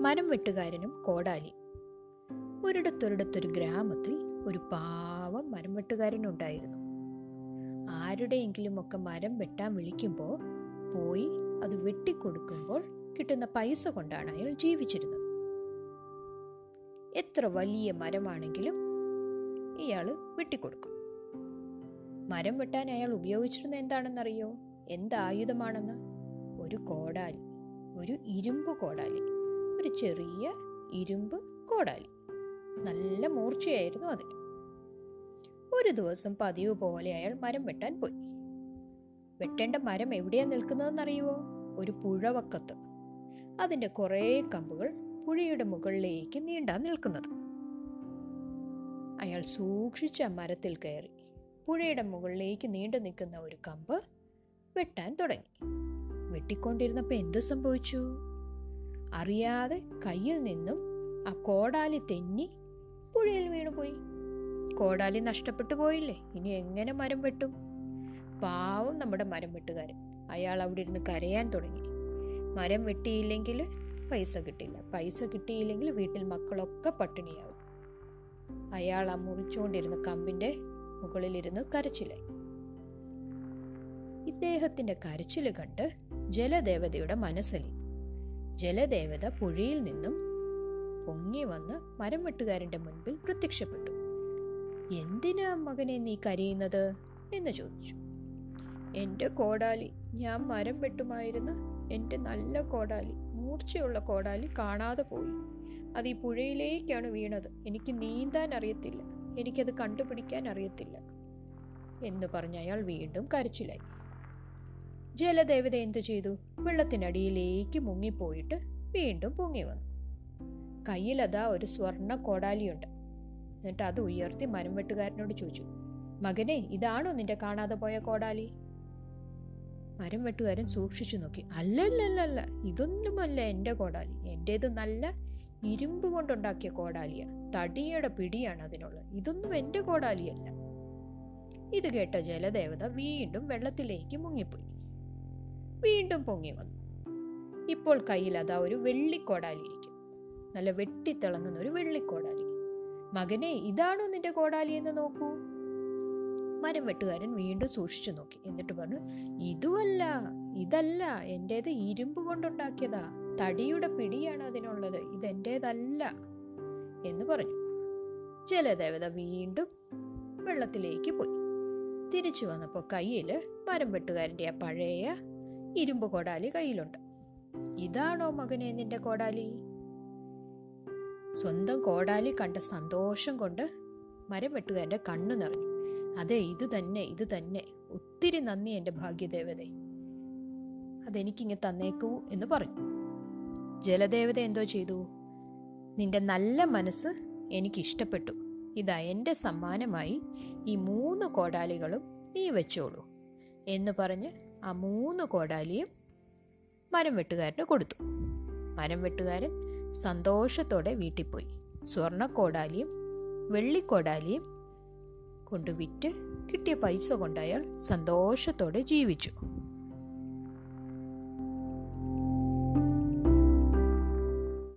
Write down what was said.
മരം വെട്ടുകാരനും കോടാലി. ഒരിടത്തൊരിടത്തൊരു ഗ്രാമത്തിൽ ഒരു പാവം മരം വെട്ടുകാരനുണ്ടായിരുന്നു ആരുടെയെങ്കിലും ഒക്കെ മരം വെട്ടാൻ വിളിക്കുമ്പോൾ പോയി അത് വെട്ടിക്കൊടുക്കുമ്പോൾ കിട്ടുന്ന പൈസ കൊണ്ടാണ് അയാൾ ജീവിച്ചിരുന്നത്. എത്ര വലിയ മരമാണെങ്കിലും ഇയാൾ വെട്ടിക്കൊടുക്കും. മരം വെട്ടാൻ അയാൾ ഉപയോഗിച്ചിരുന്ന എന്താണെന്നറിയോ? എന്ത് ആയുധമാണെന്ന്? ഒരു കോടാലി ഒരു ഇരുമ്പ് കോടാലി. ഒരു ചെറിയ ഇരുമ്പ് കോടാലി. നല്ല മൂർച്ചയായിരുന്നു അതിന്. ഒരു ദിവസം പതിവ് പോലെ അയാൾ മരം വെട്ടാൻ പോയി. വെട്ടേണ്ട മരം എവിടെയാ നിൽക്കുന്നതെന്നറിയുമോ ഒരു പുഴവക്കത്ത്. അതിന്റെ കുറേ കമ്പുകൾ പുഴയുടെ മുകളിലേക്ക് നീണ്ടാ നിൽക്കുന്നത്. അയാൾ സൂക്ഷിച്ച മരത്തിൽ കയറി പുഴയുടെ മുകളിലേക്ക് നീണ്ടു നിൽക്കുന്ന ഒരു കമ്പ് വെട്ടാൻ തുടങ്ങി. വെട്ടിക്കൊണ്ടിരുന്നപ്പോൾ എന്ത് സംഭവിച്ചു? അറിയാതെ കയ്യിൽ നിന്നും ആ കോടാലി തെന്നി പുഴയിൽ വീണുപോയി. കോടാലി നഷ്ടപ്പെട്ടു പോയില്ലേ? ഇനി എങ്ങനെ മരം വെട്ടും? പാവം നമ്മുടെ മരം വെട്ടുകാരൻ. അയാൾ അവിടെ ഇരുന്ന് കരയാൻ തുടങ്ങി. മരം വെട്ടിയില്ലെങ്കിൽ പൈസ കിട്ടില്ല. പൈസ കിട്ടിയില്ലെങ്കിൽ വീട്ടിൽ മക്കളൊക്കെ പട്ടിണിയാവും. അയാൾ ആ മുറിച്ചുകൊണ്ടിരുന്ന കമ്പിന്റെ മുകളിലിരുന്ന് കരച്ചിലായി. ഇദ്ദേഹത്തിന്റെ കരച്ചിൽ കണ്ട് ജലദേവതയുടെ മനസ്സലി ജലദേവത പുഴയിൽ നിന്നും പൊങ്ങി വന്ന് മരം വെട്ടുകാരന്റെ മുൻപിൽ പ്രത്യക്ഷപ്പെട്ടു. എന്തിനാ മകനെ നീ കരയുന്നത്? എന്ന് ചോദിച്ചു. എന്റെ കോടാലി ഞാൻ മരം വെട്ടുമായിരുന്ന എന്റെ നല്ല കോടാലി മൂർച്ചയുള്ള കോടാലി കാണാതെ പോയി. അത് ഈ പുഴയിലേക്കാണ് വീണത്. എനിക്ക് നീന്താൻ അറിയത്തില്ല. എനിക്കത് കണ്ടുപിടിക്കാൻ അറിയത്തില്ല. എന്ന് പറഞ്ഞ അയാൾ വീണ്ടും കരച്ചിലായി. ജലദേവത എന്തു ചെയ്തു? വെള്ളത്തിനടിയിലേക്ക് മുങ്ങിപ്പോയിട്ട് വീണ്ടും പൊങ്ങി വന്നു. കയ്യിലതാ ഒരു സ്വർണ കോടാലിയുണ്ട്. എന്നിട്ട് അത് ഉയർത്തി മരംവെട്ടുകാരനോട് ചോദിച്ചു മകനെ ഇതാണോ നിന്റെ കാണാതെ പോയ കോടാലി? മരം വെട്ടുകാരൻ സൂക്ഷിച്ചു നോക്കി അല്ലല്ലല്ല ഇതൊന്നുമല്ല എന്റെ കോടാലി. എന്റേത് നല്ല ഇരുമ്പ് കൊണ്ടുണ്ടാക്കിയ കോടാലിയ. തടിയുടെ പിടിയാണ് അതിനുള്ളത്. ഇതൊന്നും എന്റെ കോടാലിയല്ല. ഇത് കേട്ട ജലദേവത വീണ്ടും വെള്ളത്തിലേക്ക് മുങ്ങിപ്പോയി. വീണ്ടും പൊങ്ങി വന്നു. ഇപ്പോൾ കയ്യിൽ അതാ ഒരു വെള്ളിക്കോടാലി ഇരിക്കും നല്ല വെട്ടിത്തിളങ്ങുന്ന ഒരു വെള്ളിക്കോടാലി. മകനെ ഇതാണോ നിന്റെ കോടാലി എന്ന് നോക്കൂ. മരം വെട്ടുകാരൻ വീണ്ടും സൂക്ഷിച്ചു നോക്കി. എന്നിട്ട് പറഞ്ഞു ഇതുമല്ല ഇതല്ല. എന്റേത് ഇരുമ്പ് കൊണ്ടുണ്ടാക്കിയതാ. തടിയുടെ പിടിയാണ് അതിനുള്ളത്. ഇതെന്റേതല്ല എന്ന് പറഞ്ഞു. ജലദേവത വീണ്ടും വെള്ളത്തിലേക്ക് പോയി. തിരിച്ചു വന്നപ്പോൾ കയ്യിൽ മരം വെട്ടുകാരന്റെ ആ പഴയ ഇരുമ്പ് കോടാലി കയ്യിലുണ്ട്. ഇതാണോ മകനെ നിന്റെ കോടാലി? സ്വന്തം കോടാലി കണ്ട സന്തോഷം കൊണ്ട് മരം വെട്ടുകാരന്റെ കണ്ണു നിറഞ്ഞു. അതെ ഇത് തന്നെ ഇത് തന്നെ. ഒത്തിരി നന്ദി എന്റെ ഭാഗ്യദേവത. അതെനിക്കിങ്ങ് തന്നേക്കൂ എന്ന് പറഞ്ഞു. ജലദേവത എന്തോ ചെയ്തു? നിന്റെ നല്ല മനസ്സ് എനിക്ക് ഇഷ്ടപ്പെട്ടു ഇതാ എന്റെ സമ്മാനമായി ഈ മൂന്ന് കോടാലികളും നീ വെച്ചോളൂ. എന്ന് പറഞ്ഞ് ആ മൂന്ന് കോടാലിയും മരം വെട്ടുകാരന് കൊടുത്തു. മരം വെട്ടുകാരൻ സന്തോഷത്തോടെ വീട്ടിൽ പോയി സ്വർണ കോടാലിയും വെള്ളിക്കോടാലിയും കൊണ്ട് വിറ്റ് കിട്ടിയ പൈസ കൊണ്ട് അയാൾ സന്തോഷത്തോടെ ജീവിച്ചു.